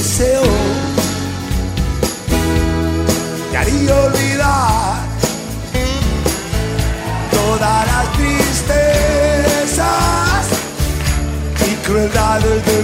deseo. Te haría olvidar todas las tristezas y crueldades del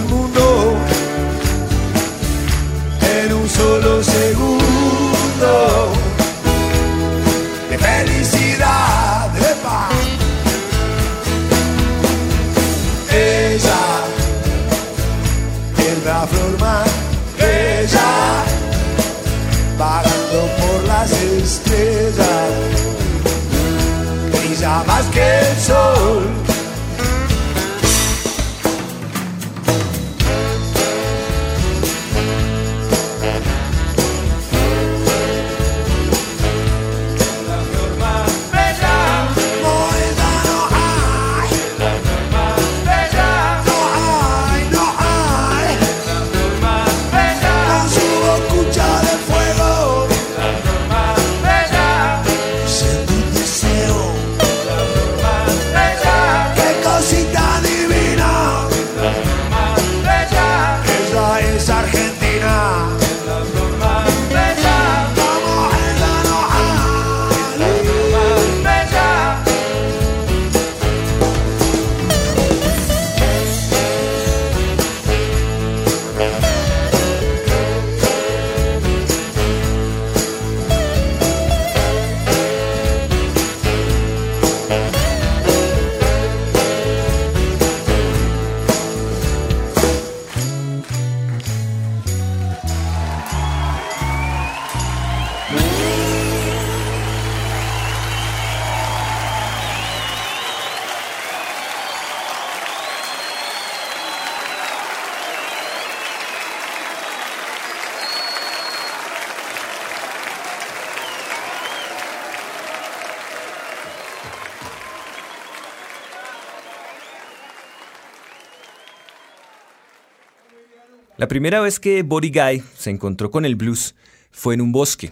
La primera vez que Buddy Guy se encontró con el blues fue en un bosque.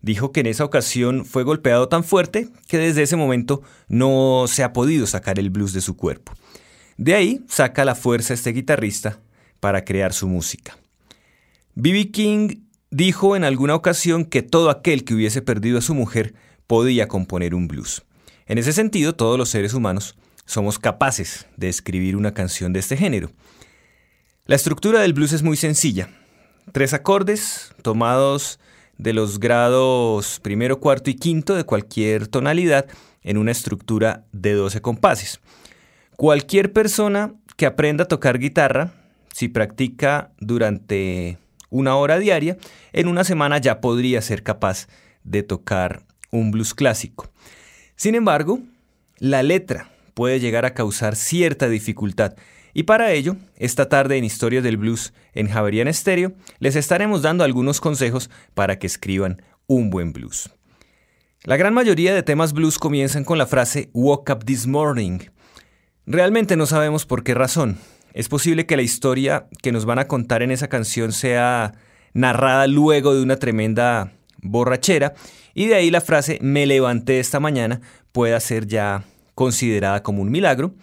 Dijo que en esa ocasión fue golpeado tan fuerte que desde ese momento no se ha podido sacar el blues de su cuerpo. De ahí saca la fuerza este guitarrista para crear su música. B.B. King dijo en alguna ocasión que todo aquel que hubiese perdido a su mujer podía componer un blues. En ese sentido, todos los seres humanos somos capaces de escribir una canción de este género. La estructura del blues es muy sencilla. Tres acordes tomados de los grados primero, cuarto y quinto de cualquier tonalidad en una estructura de 12 compases. Cualquier persona que aprenda a tocar guitarra, si practica durante una hora diaria, en una semana ya podría ser capaz de tocar un blues clásico. Sin embargo, la letra puede llegar a causar cierta dificultad y para ello, esta tarde en Historias del Blues en Javerian Estéreo, les estaremos dando algunos consejos para que escriban un buen blues. La gran mayoría de temas blues comienzan con la frase Woke up this morning. Realmente no sabemos por qué razón. es posible que la historia que nos van a contar en esa canción sea narrada luego de una tremenda borrachera y de ahí la frase me levanté esta mañana pueda ser ya considerada como un milagro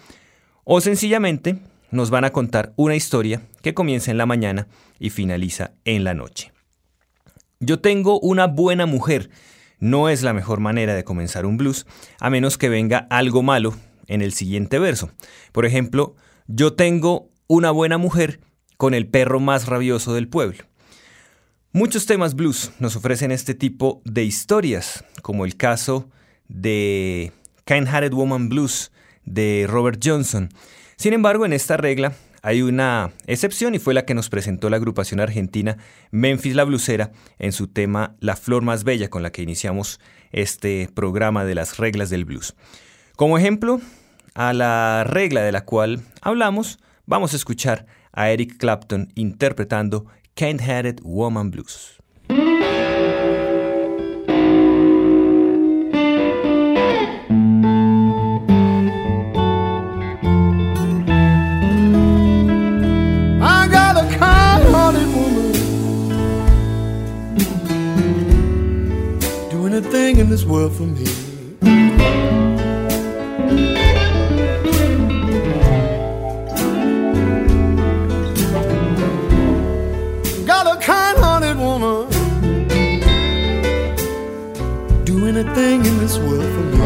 o sencillamente nos van a contar una historia que comienza en la mañana y finaliza en la noche. Yo tengo una buena mujer. No es la mejor manera de comenzar un blues, a menos que venga algo malo en el siguiente verso. Por ejemplo, yo tengo una buena mujer con el perro más rabioso del pueblo. Muchos temas blues nos ofrecen este tipo de historias, como el caso de Kind-Hearted Woman Blues de Robert Johnson. Sin embargo, en esta regla hay una excepción y fue la que nos presentó la agrupación argentina Memphis la Blusera en su tema La Flor Más Bella con la que iniciamos este programa de las reglas del blues. Como ejemplo, a la regla de la cual hablamos, vamos a escuchar a Eric Clapton interpretando Can't Headed Woman Blues. Thing in this world for me. Got a kind-hearted woman doing a thing in this world for me.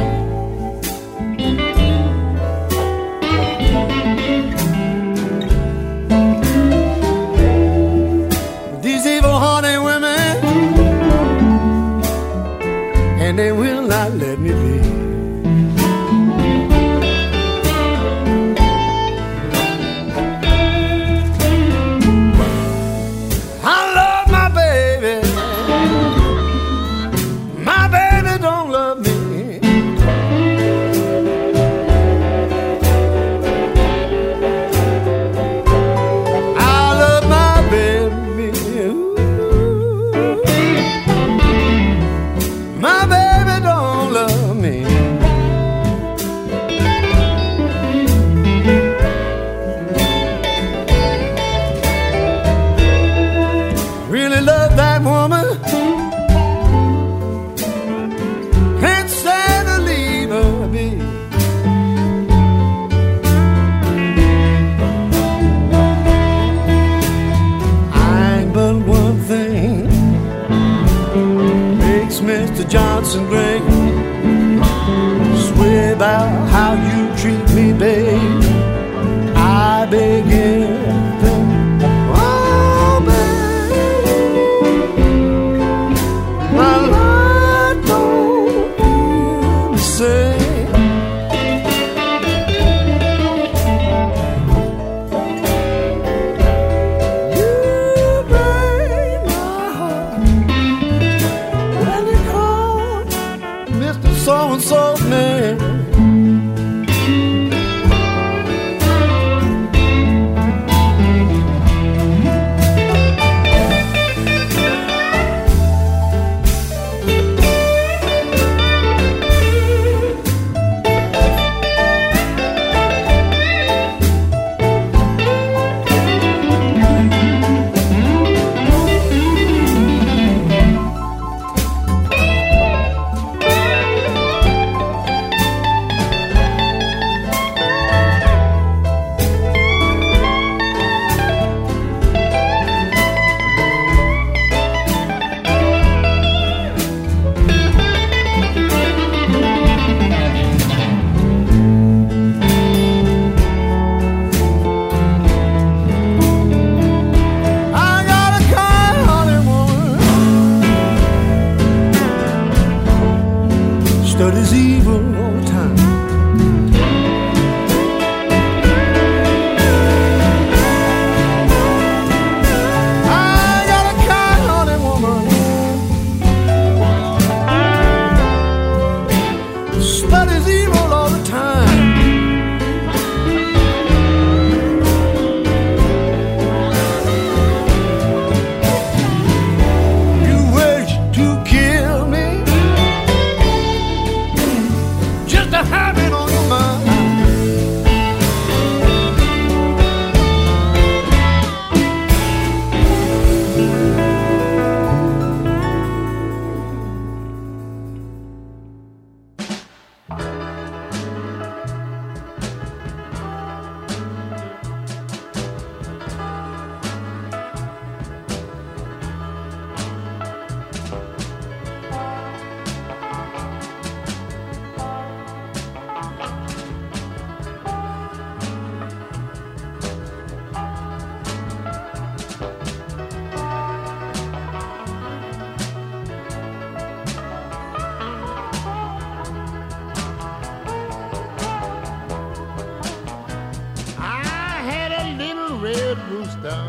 Red rooster,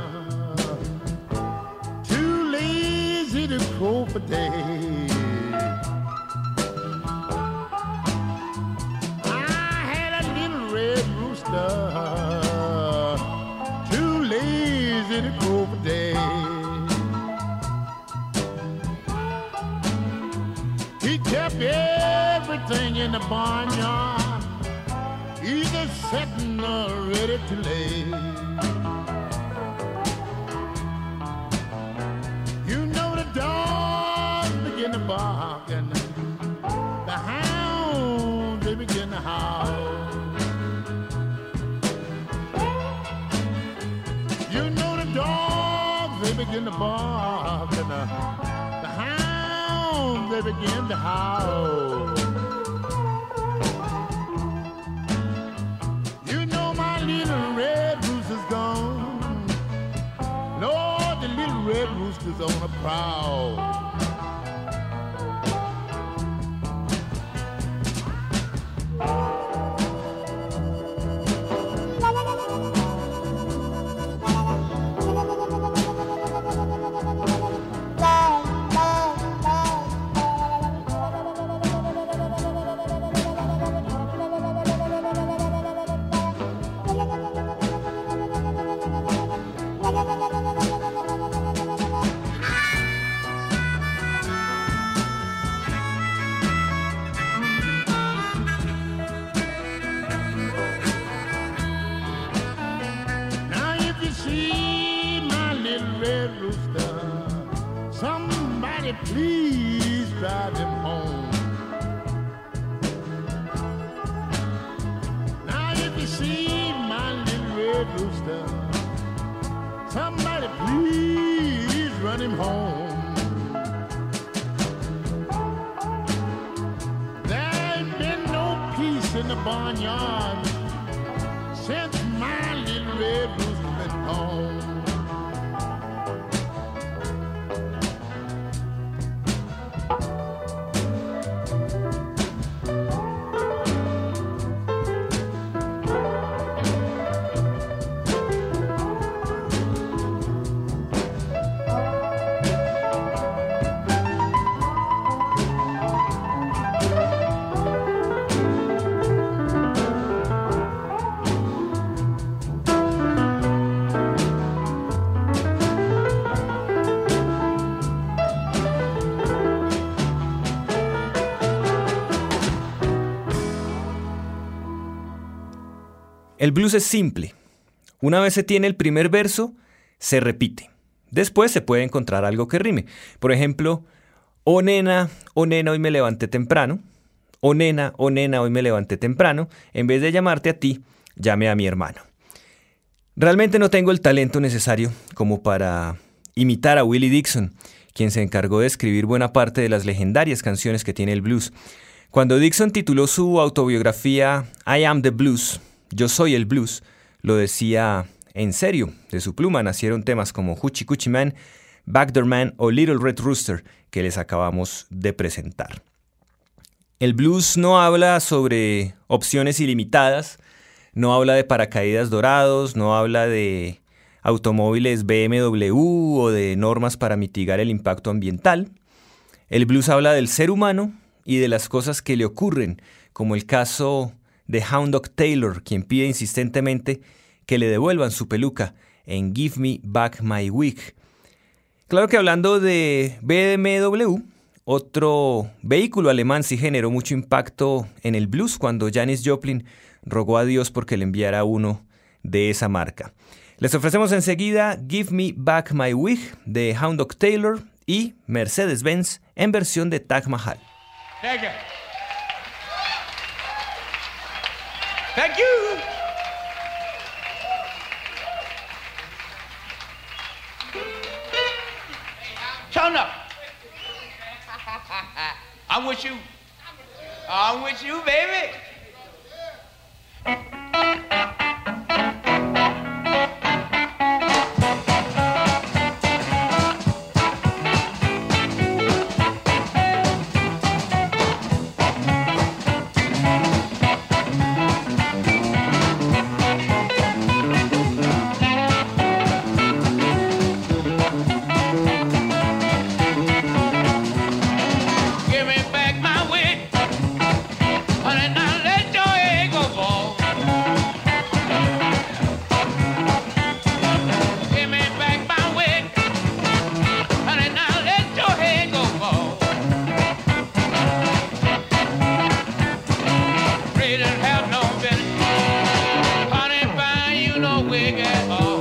too lazy to crow for days. I had a little red rooster, too lazy to crow. He kept everything in the barnyard, either setting or ready to lay. Bark and the, the hounds they begin to howl. You know my little red rooster's gone. Lord, the little red rooster's on a prowl. Somebody please drive him home. Now if you see my little red rooster, somebody please run him home. There ain't been no peace in the barnyard El blues es simple. Una vez se tiene el primer verso, se repite. Después se puede encontrar algo que rime. Por ejemplo, oh nena, oh nena, hoy me levanté temprano. Oh nena, oh nena, hoy me levanté temprano. En vez de llamarte a ti, llame a mi hermano. Realmente no tengo el talento necesario como para imitar a Willie Dixon, quien se encargó de escribir buena parte de las legendarias canciones que tiene el blues. Cuando Dixon tituló su autobiografía I Am the Blues, Yo soy el blues, lo decía en serio. De su pluma nacieron temas como Hoochie Coochie Man, Backdoor Man o Little Red Rooster que les acabamos de presentar. El blues no habla sobre opciones ilimitadas, no habla de paracaídas dorados, no habla de automóviles BMW o de normas para mitigar el impacto ambiental. El blues habla del ser humano y de las cosas que le ocurren, como el caso de Hound Dog Taylor, quien pide insistentemente que le devuelvan su peluca en Give Me Back My Wig. Claro que hablando de BMW, otro vehículo alemán sí generó mucho impacto en el blues cuando Janis Joplin rogó a Dios porque le enviara uno de esa marca. Les ofrecemos enseguida Give Me Back My Wig de Hound Dog Taylor y Mercedes-Benz en versión de Taj Mahal. Thank you. Turn up. I'm with you. I'm with you, baby. wig at all.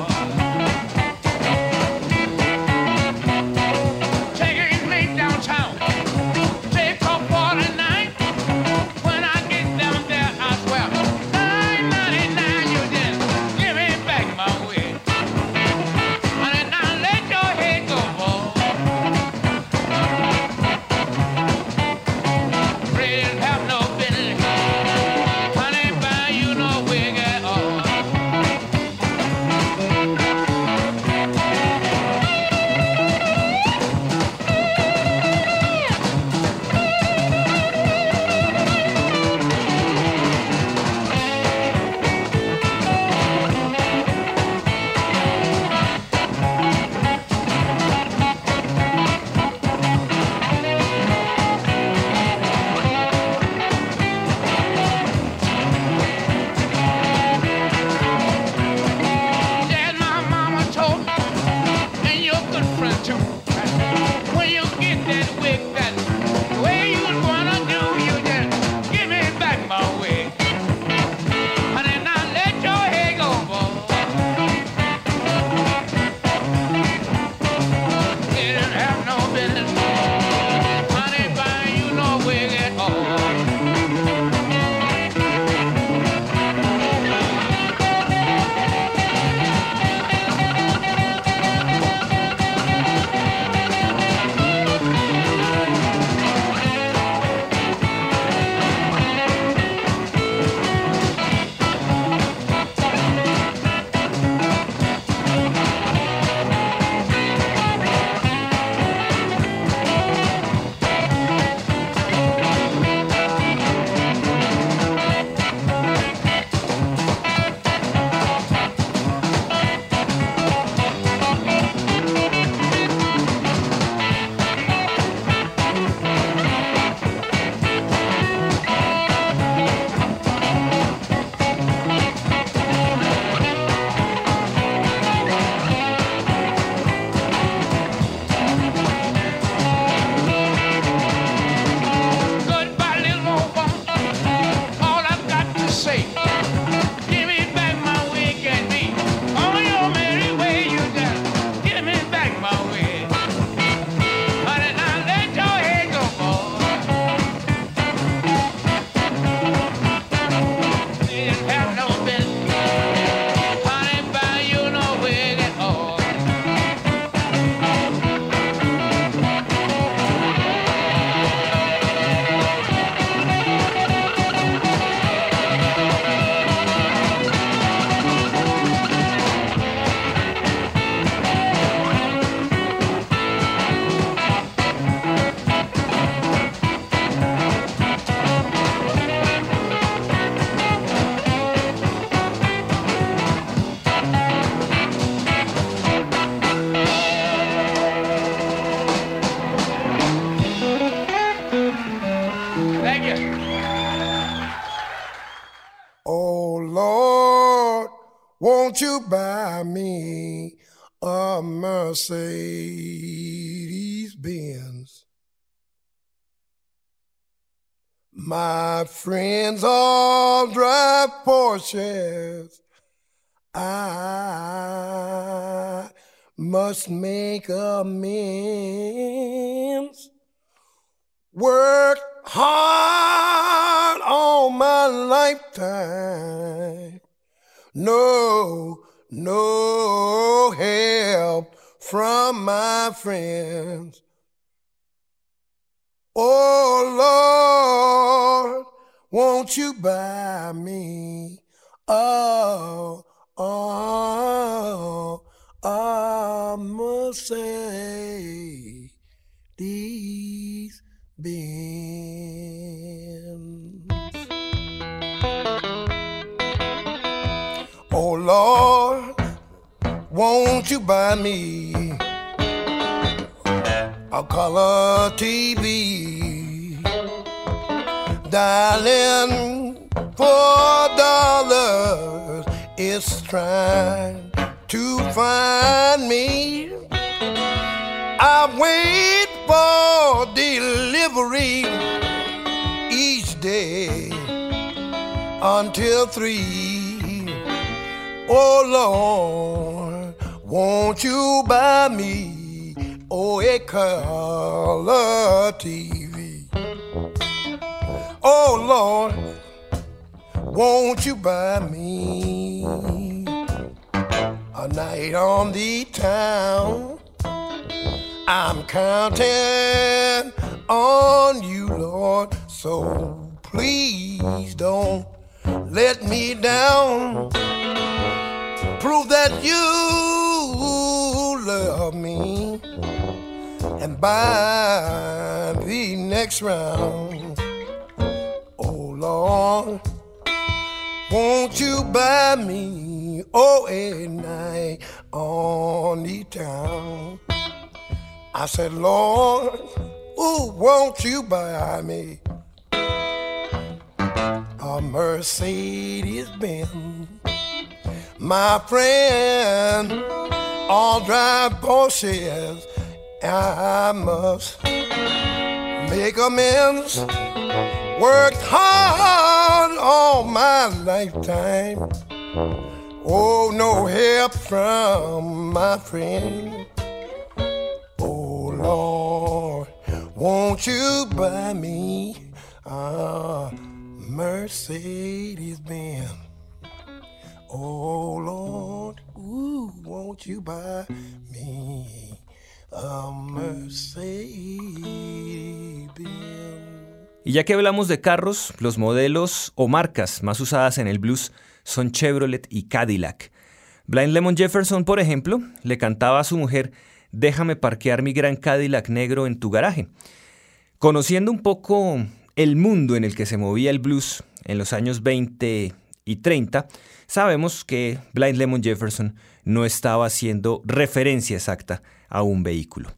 won't you buy me a Mercedes Benz? My friends all drive Porsches. I must make amends. Work hard all my lifetime no, no help from my friends. Oh Lord, won't you buy me? Oh, oh, I must say these beings. Lord, won't you buy me a color TV? Darling, four dollars it's trying to find me. I wait for delivery each day until three. Oh Lord, won't you buy me oh a color TV? Oh Lord, won't you buy me a night on the town? I'm counting on you, Lord, so please don't let me down. Prove that you love me and by the next round. Oh Lord, won't you buy me oh a night on the town? I said, Lord, ooh, won't you buy me a Mercedes Benz? My friend, all drive Porsches. I must make amends. Worked hard all my lifetime. Oh, no help from my friend. Oh, Lord, won't you buy me a Mercedes Benz? Oh Lord, ooh, won't you buy me a Mercedes Benz? Y ya que hablamos de carros, los modelos o marcas más usadas en el blues son Chevrolet y Cadillac. Blind Lemon Jefferson, por ejemplo, le cantaba a su mujer, déjame parquear mi gran Cadillac negro en tu garaje. Conociendo un poco el mundo en el que se movía el blues en los años 20 y 30, sabemos que Blind Lemon Jefferson no estaba haciendo referencia exacta a un vehículo.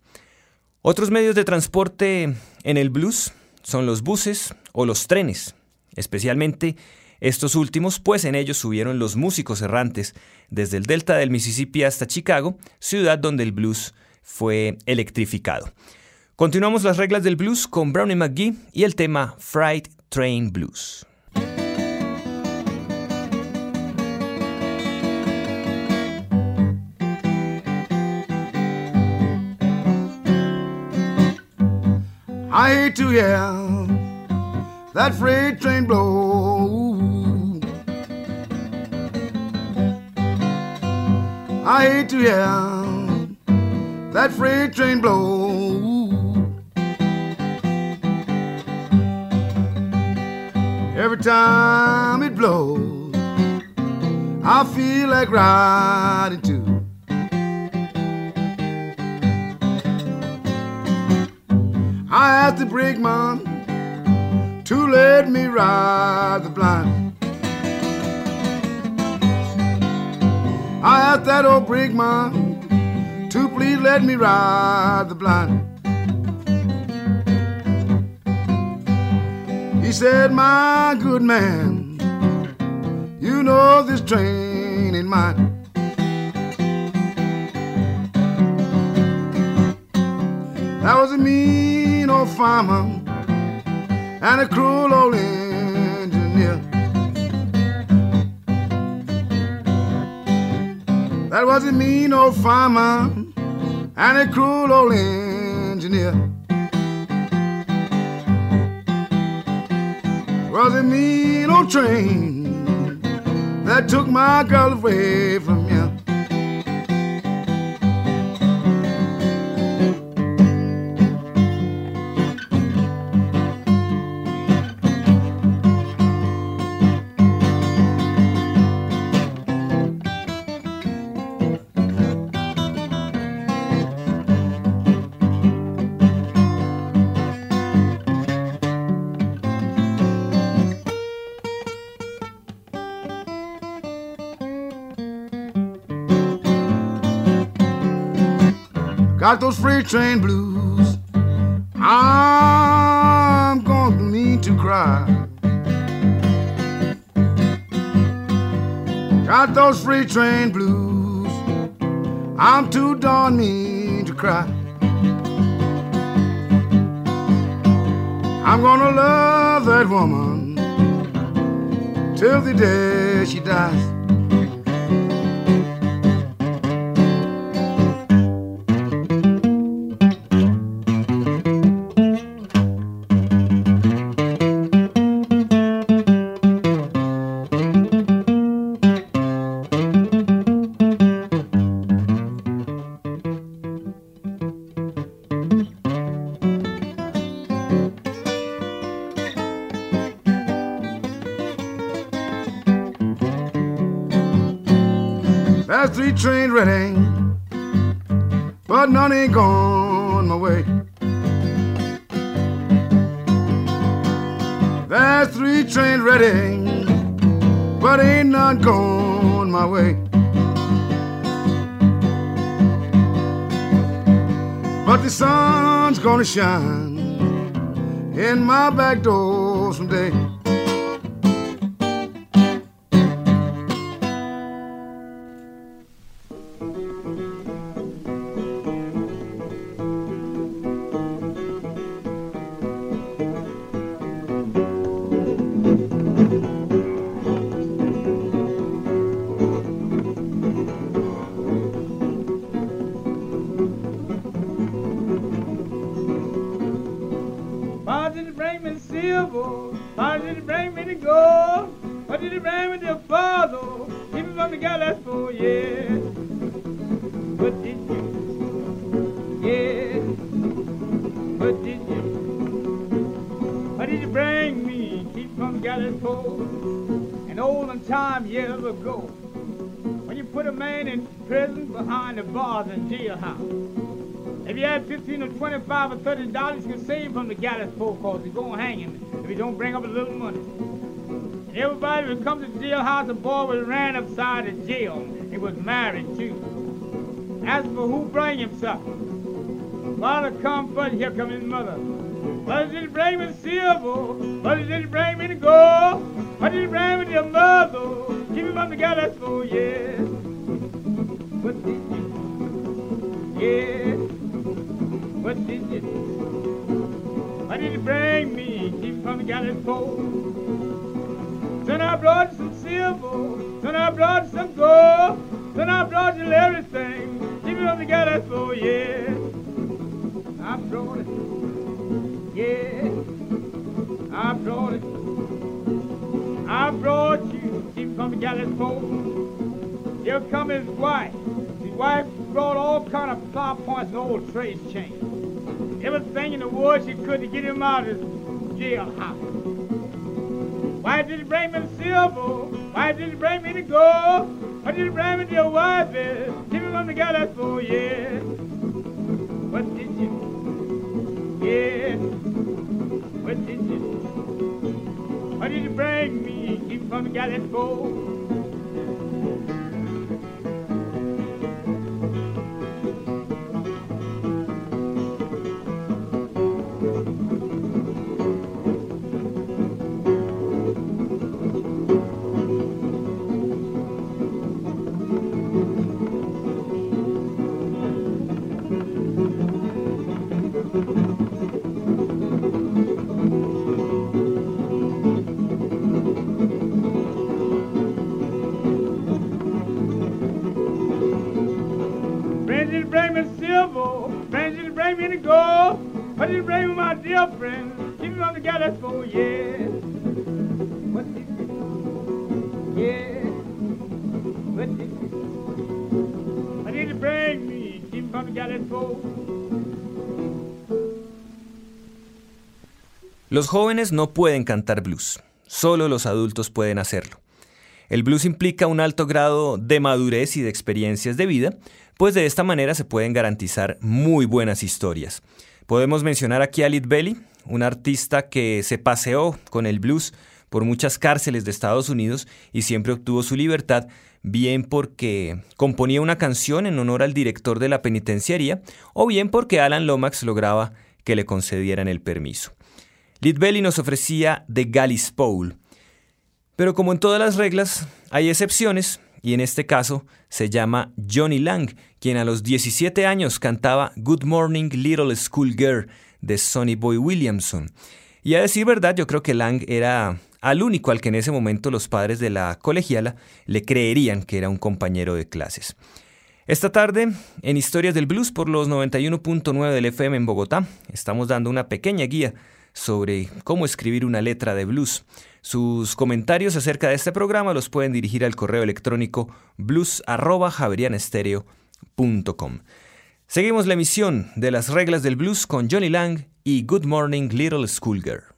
Otros medios de transporte en el blues son los buses o los trenes, especialmente estos últimos, pues en ellos subieron los músicos errantes desde el delta del Mississippi hasta Chicago, ciudad donde el blues fue electrificado. Continuamos las reglas del blues con Brownie McGee y el tema Fright Train Blues. I hate to hear that freight train blow. I hate to hear that freight train blow. Every time it blows, I feel like riding too. I asked the brakeman to let me ride the blind. I asked that old brakeman to please let me ride the blind. Said, My good man, you know this train ain't mine. That was a mean old farmer and a cruel old engineer. That was a mean old farmer and a cruel old engineer. Was a mean old train that took my girl away from Got those freight train blues. I'm to need to cry. Got those freight train blues. I'm too darn mean to cry. I'm gonna love that woman till the day she dies. Back door Man in prison behind the bars in jailhouse. If you had 15 or 25 or 30 dollars, you can save from the gallows pole cause you're going to hang him if you don't bring up a little money. And everybody would come to the jailhouse, the boy was ran upside the jail. He was married too. As for who bring himself, Father come first, here come his mother. What did it bring me the silver? What did it bring me the gold? What did it bring me the mother? Keep him on the gallows pole, yeah. What did you? Yeah. What did you What did it bring me? Keep from the gallows pole. Then I brought you some silver. Then I brought you some gold. Then I brought you everything. Keep it on the gallows pole, yeah. I brought it. Yeah. I brought it. I brought you. Keep it from the gallows pole. Here come his wife. His wife brought all kind of plow points and old trace chains. Everything in the world she could to get him out of his jailhouse. Why did he bring me the silver? Why did he bring me the gold? Why did he bring me the wife? Give him on the that's for yeah. What did you? Yeah. What did you? Why did you bring me? Keep him on the guy that's for. Los jóvenes no pueden cantar blues, solo los adultos pueden hacerlo. El blues implica un alto grado de madurez y de experiencias de vida, pues de esta manera se pueden garantizar muy buenas historias. Podemos mencionar aquí a Lead Belly, un artista que se paseó con el blues por muchas cárceles de Estados Unidos y siempre obtuvo su libertad, bien porque componía una canción en honor al director de la penitenciaría, o bien porque Alan Lomax lograba que le concedieran el permiso. Lead Belly nos ofrecía The Gallis Pole. Pero como en todas las reglas, hay excepciones, y en este caso se llama Johnny Lang, quien a los 17 años cantaba Good Morning Little School Girl de Sonny Boy Williamson. Y a decir verdad, yo creo que Lang era al único al que en ese momento los padres de la colegiala le creerían que era un compañero de clases. Esta tarde, en Historias del Blues por los 91.9 del FM en Bogotá, estamos dando una pequeña guía sobre cómo escribir una letra de blues. Sus comentarios acerca de este programa los pueden dirigir al correo electrónico blues@javerianestereo.com. Seguimos la emisión de las reglas del blues con Johnny Lang y Good Morning Little Schoolgirl.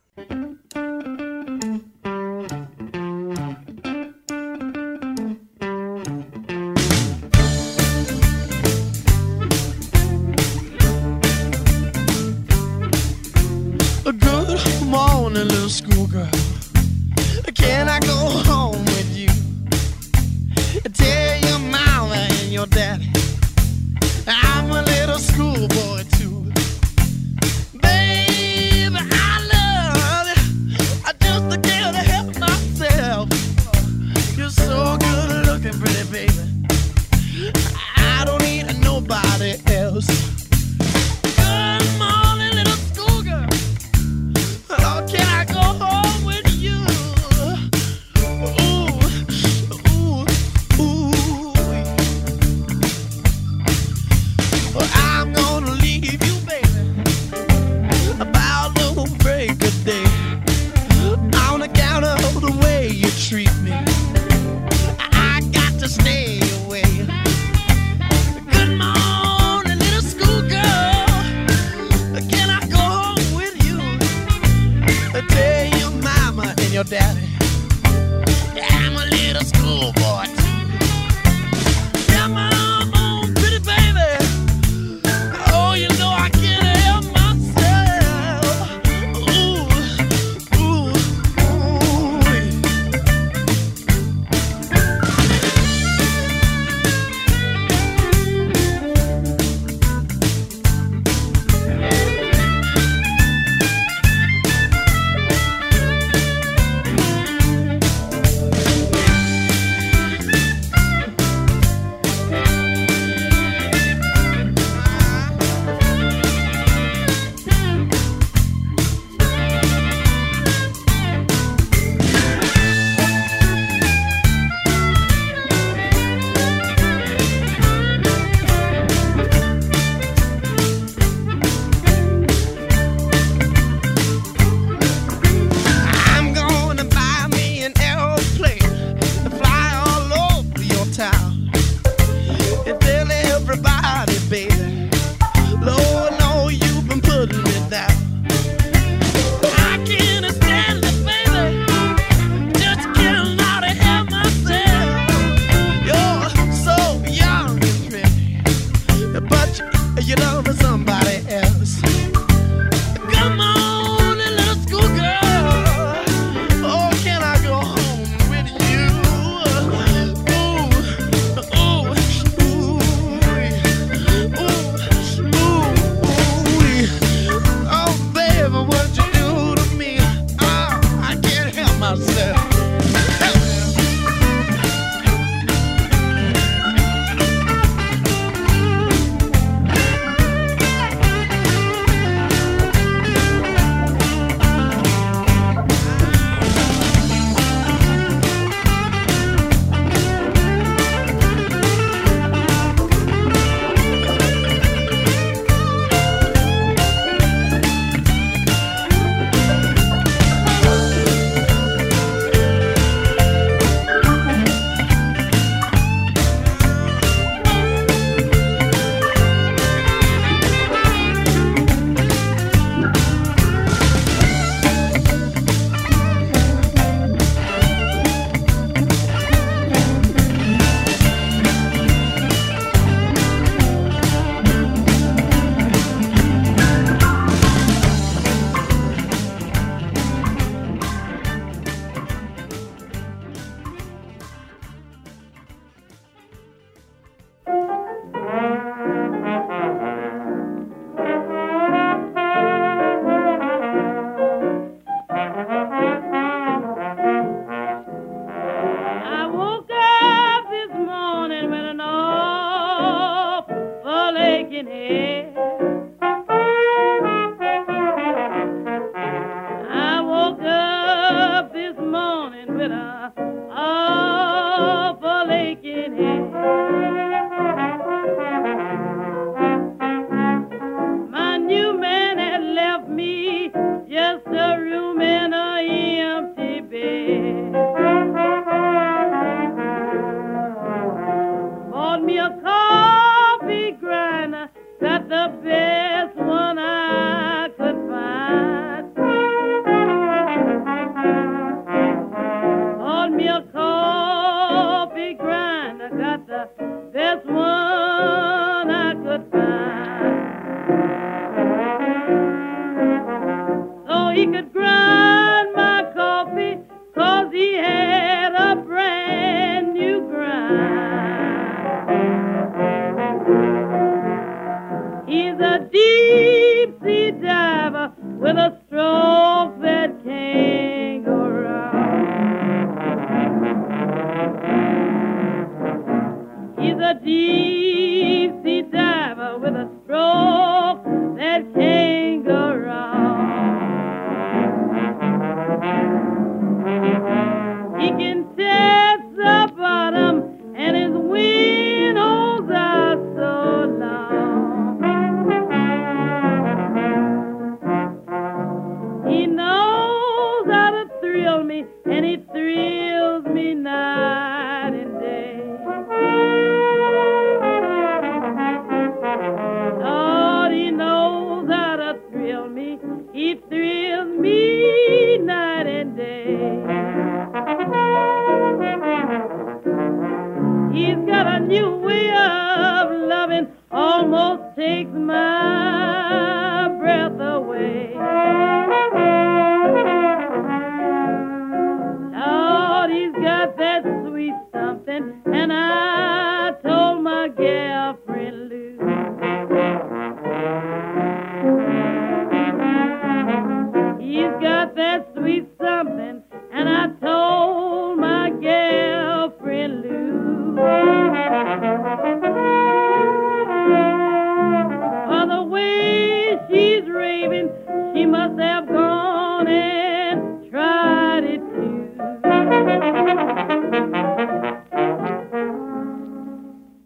Yeah.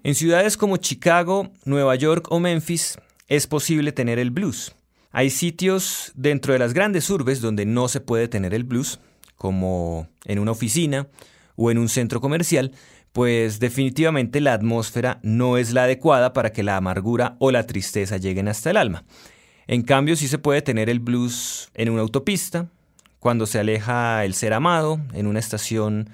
En ciudades como Chicago, Nueva York o Memphis es posible tener el blues. Hay sitios dentro de las grandes urbes donde no se puede tener el blues, como en una oficina o en un centro comercial, pues definitivamente la atmósfera no es la adecuada para que la amargura o la tristeza lleguen hasta el alma. En cambio, sí se puede tener el blues en una autopista, cuando se aleja el ser amado, en una estación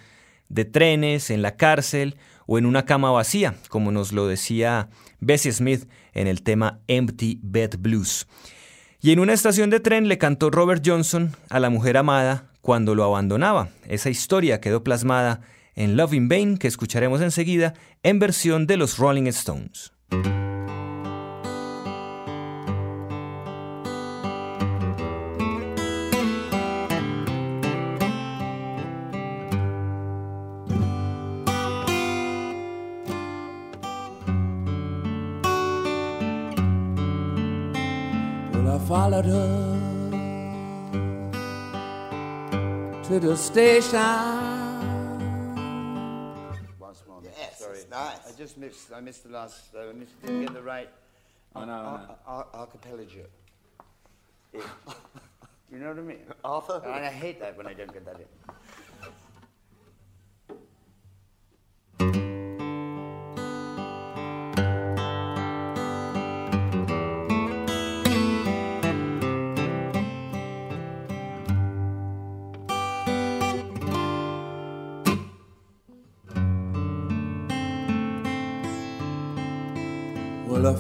de trenes, en la cárcel o en una cama vacía, como nos lo decía Bessie Smith en el tema Empty Bed Blues. Y en una estación de tren le cantó Robert Johnson a la mujer amada cuando lo abandonaba. Esa historia quedó plasmada en Love in Vain, que escucharemos enseguida en versión de los Rolling Stones. Well, I followed her to the station. Once more. Yes, Sorry. it's nice. I just missed. I missed the last. Uh, I missed, didn't get the right. I know, I know. Ar- ar- archipelago. Yeah. you know what I mean? Arthur? And I hate that when I don't get that in.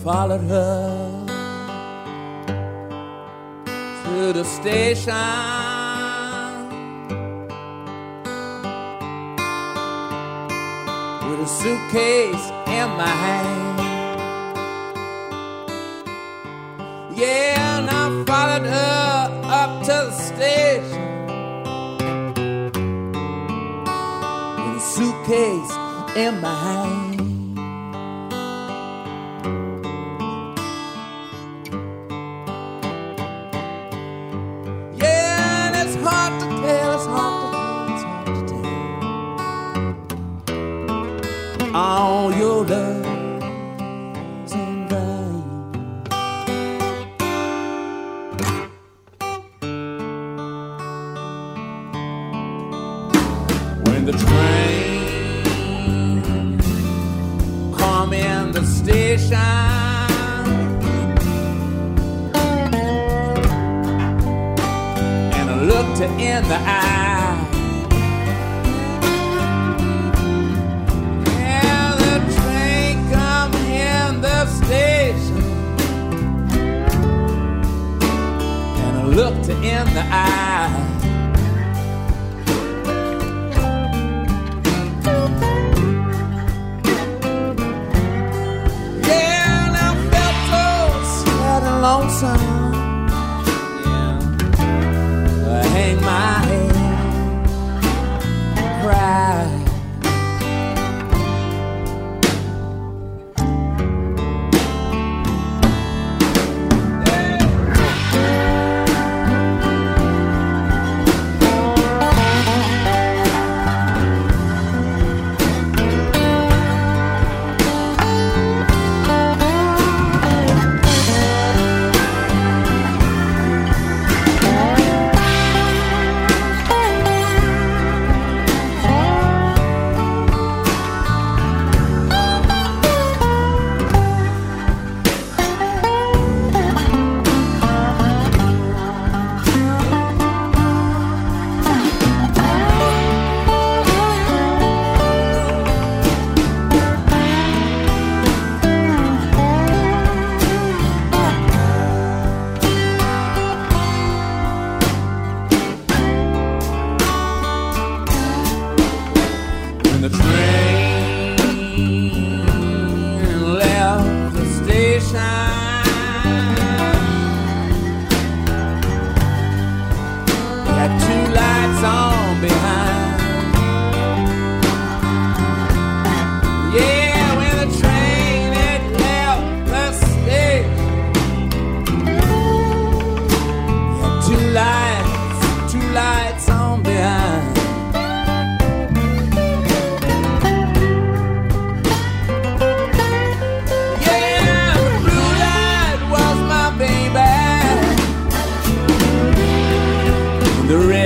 Followed her to the station. With a suitcase in my hand. Yeah, and I followed her up to the station. With a suitcase in my hand.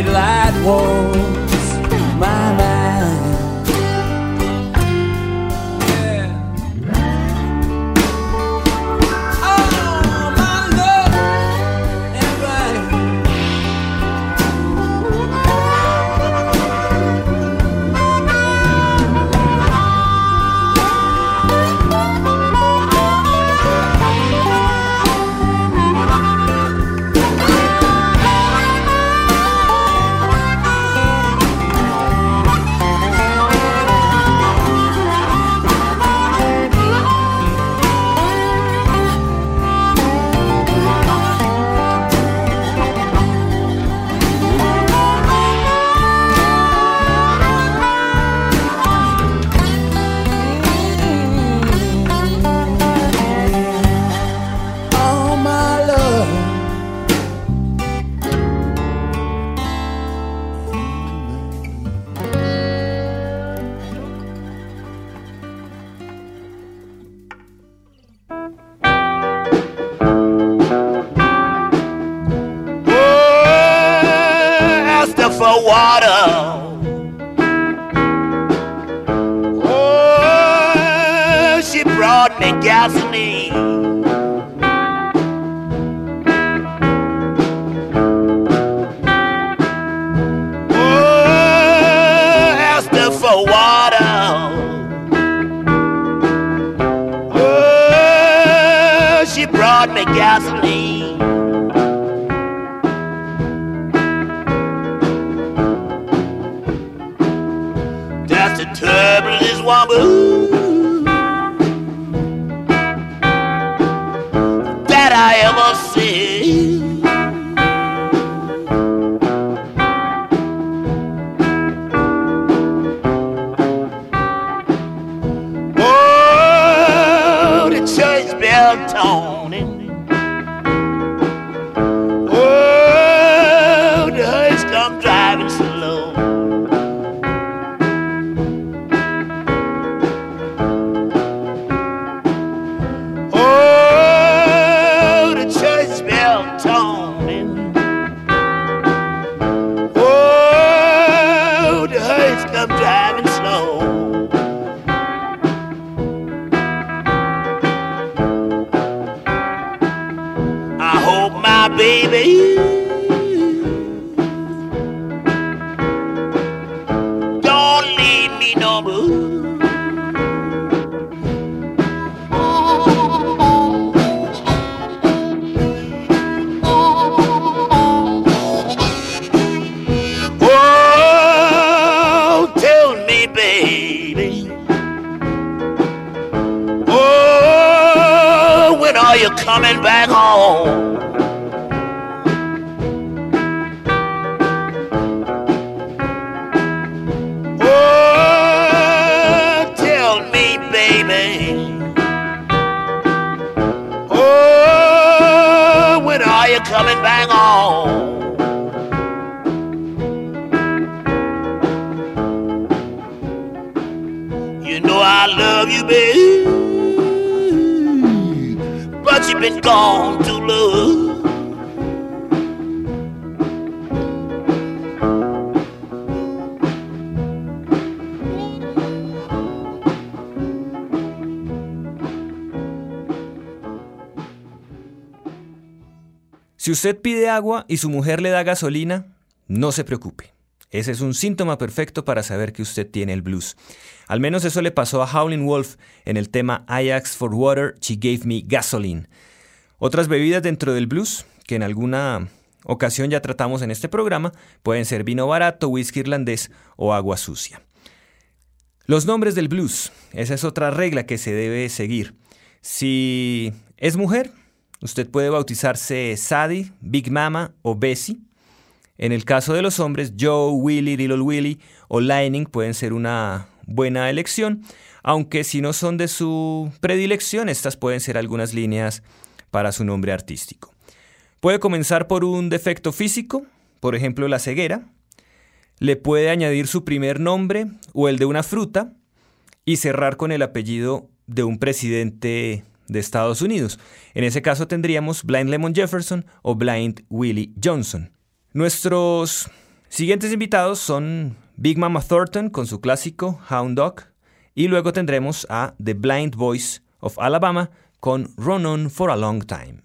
Red light was 我不 You know I love you, gone. Si usted pide agua y su mujer le da gasolina, no se preocupe. Ese es un síntoma perfecto para saber que usted tiene el blues. Al menos eso le pasó a Howlin' Wolf en el tema I asked for water, she gave me gasoline. Otras bebidas dentro del blues, que en alguna ocasión ya tratamos en este programa, pueden ser vino barato, whisky irlandés o agua sucia. Los nombres del blues, esa es otra regla que se debe seguir. Si ¿Es mujer? Usted puede bautizarse Sadie, Big Mama o Bessie. En el caso de los hombres, Joe, Willie, Little Willie o Lightning pueden ser una buena elección, aunque si no son de su predilección, estas pueden ser algunas líneas para su nombre artístico. Puede comenzar por un defecto físico, por ejemplo la ceguera, le puede añadir su primer nombre o el de una fruta y cerrar con el apellido de un presidente de Estados Unidos. En ese caso tendríamos Blind Lemon Jefferson o Blind Willie Johnson. Nuestros siguientes invitados son Big Mama Thornton con su clásico Hound Dog y luego tendremos a The Blind Boys of Alabama con Run On for a Long Time.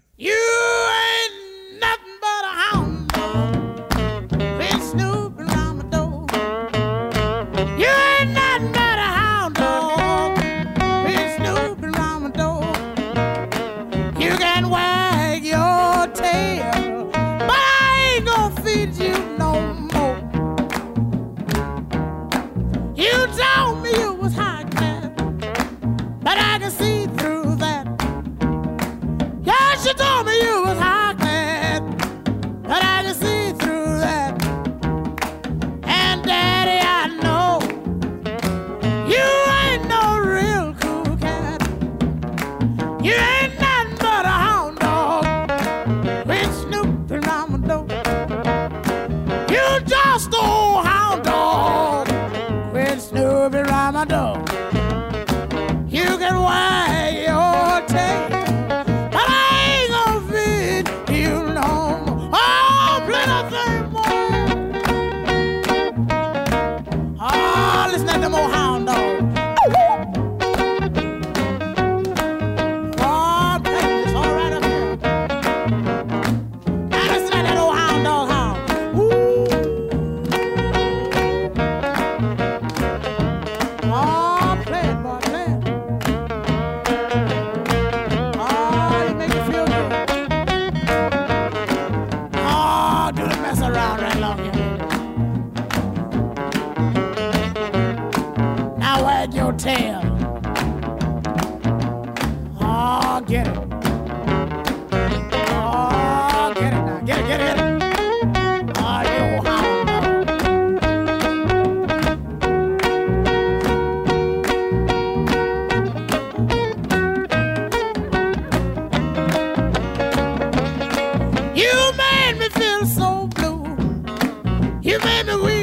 You made me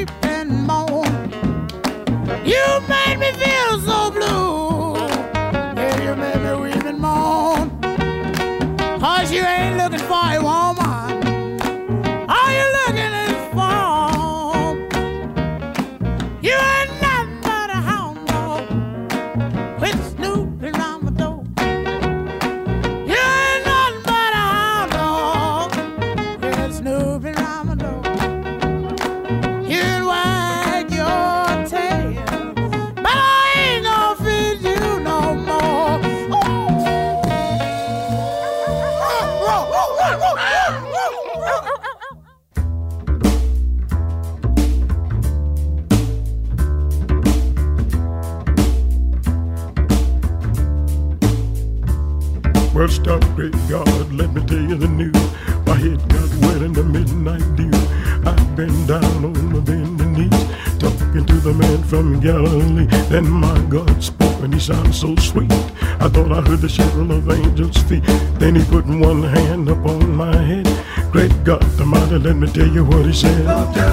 so sweet. I thought I heard the shadow of angels' feet. Then he put one hand upon my head. Great God, the mighty, let me tell you what he said.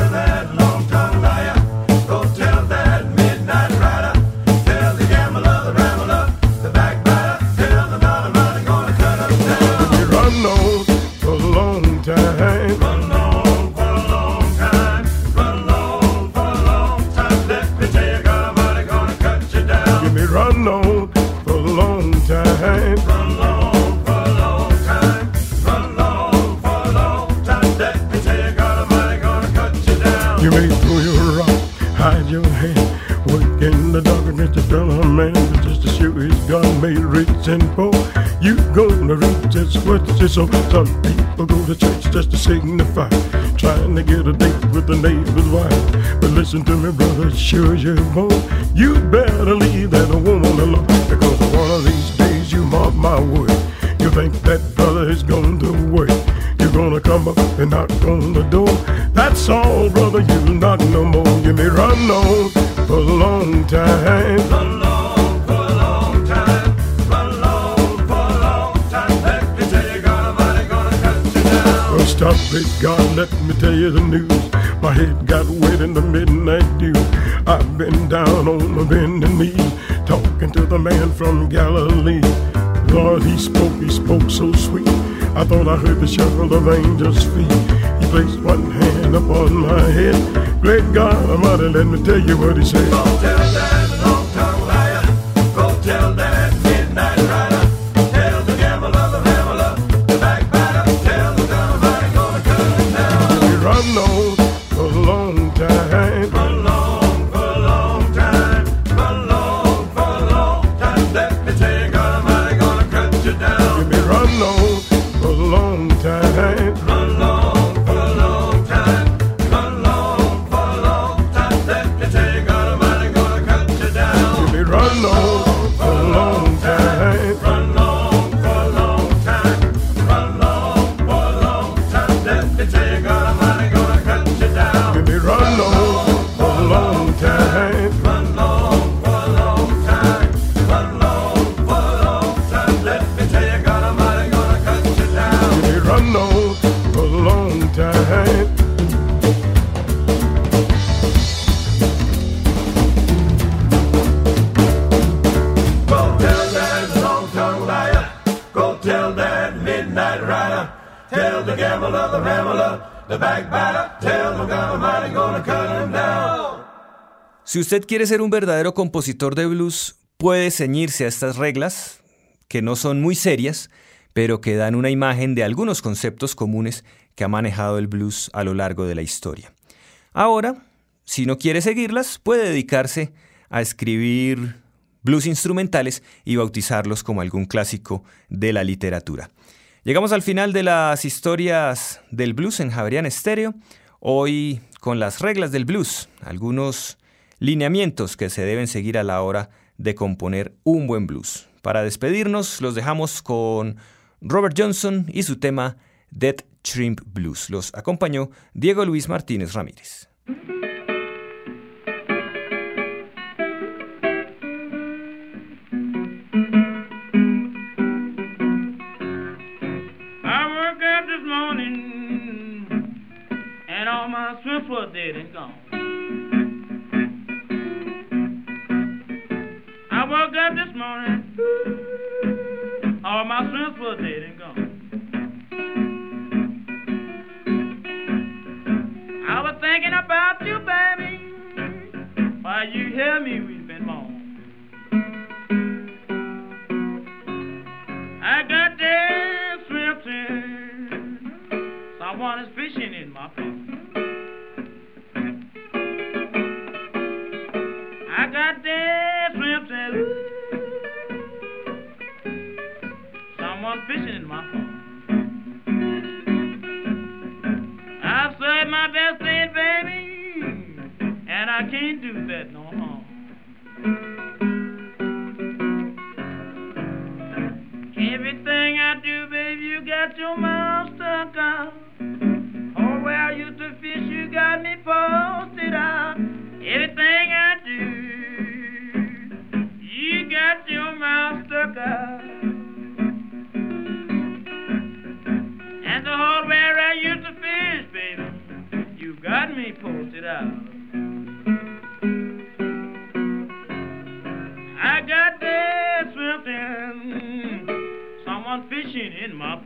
Work in the dark against the fellow man, just as sure as God made rich and poor, you gonna reach that's what you sow. Some people go to church just to signify, trying to get a date with the neighbor's wife. But listen to me, brother, sure as you're born, you better leave that woman alone, because one of these days you mark my word. You'll think that brother is going to work. You're gonna come up and knock on the door. That's all, brother, you not no more. You may run on for a long time. Run long for a long time. Run long for a long time. Let me tell you, God Almighty gonna cut you down. Well, stop it, God, let me tell you the news. My head got wet in the midnight dew. I've been down on my bending knees, talking to the man from Galilee. Lord, he spoke, he spoke so sweet. I thought I heard the shuffle of angels' feet. He placed one hand upon my head. Great God Almighty, let me tell you what he said. Si usted quiere ser un verdadero compositor de blues, puede ceñirse a estas reglas, que no son muy serias, pero que dan una imagen de algunos conceptos comunes que ha manejado el blues a lo largo de la historia. Ahora, si no quiere seguirlas, puede dedicarse a escribir blues instrumentales y bautizarlos como algún clásico de la literatura. Llegamos al final de las historias del blues en Javerian Estéreo, hoy con las reglas del blues, algunos lineamientos que se deben seguir a la hora de componer un buen blues. Para despedirnos, los dejamos con Robert Johnson y su tema Dead Shrimp Blues. Los acompañó Diego Luis Martínez Ramírez. I woke up this morning and all my were dead and gone. Woke up this morning, all my swims were dead and gone. I was thinking about you, baby, while you hear me weeping moan. I got dead swimming. Someone is fishing in my pond. In my